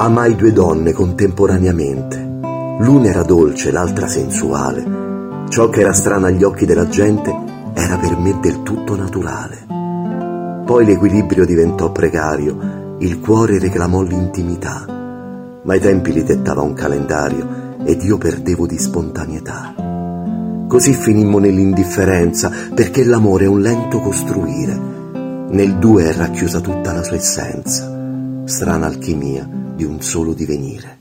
Amai due donne contemporaneamente. L'una era dolce, l'altra sensuale. Ciò che era strano agli occhi della gente era per me del tutto naturale. Poi l'equilibrio diventò precario, il cuore reclamò l'intimità, ma i tempi li dettava un calendario ed io perdevo di spontaneità. Così finimmo nell'indifferenza, perché l'amore è un lento costruire. Nel due è racchiusa tutta la sua essenza, strana alchimia di un solo divenire.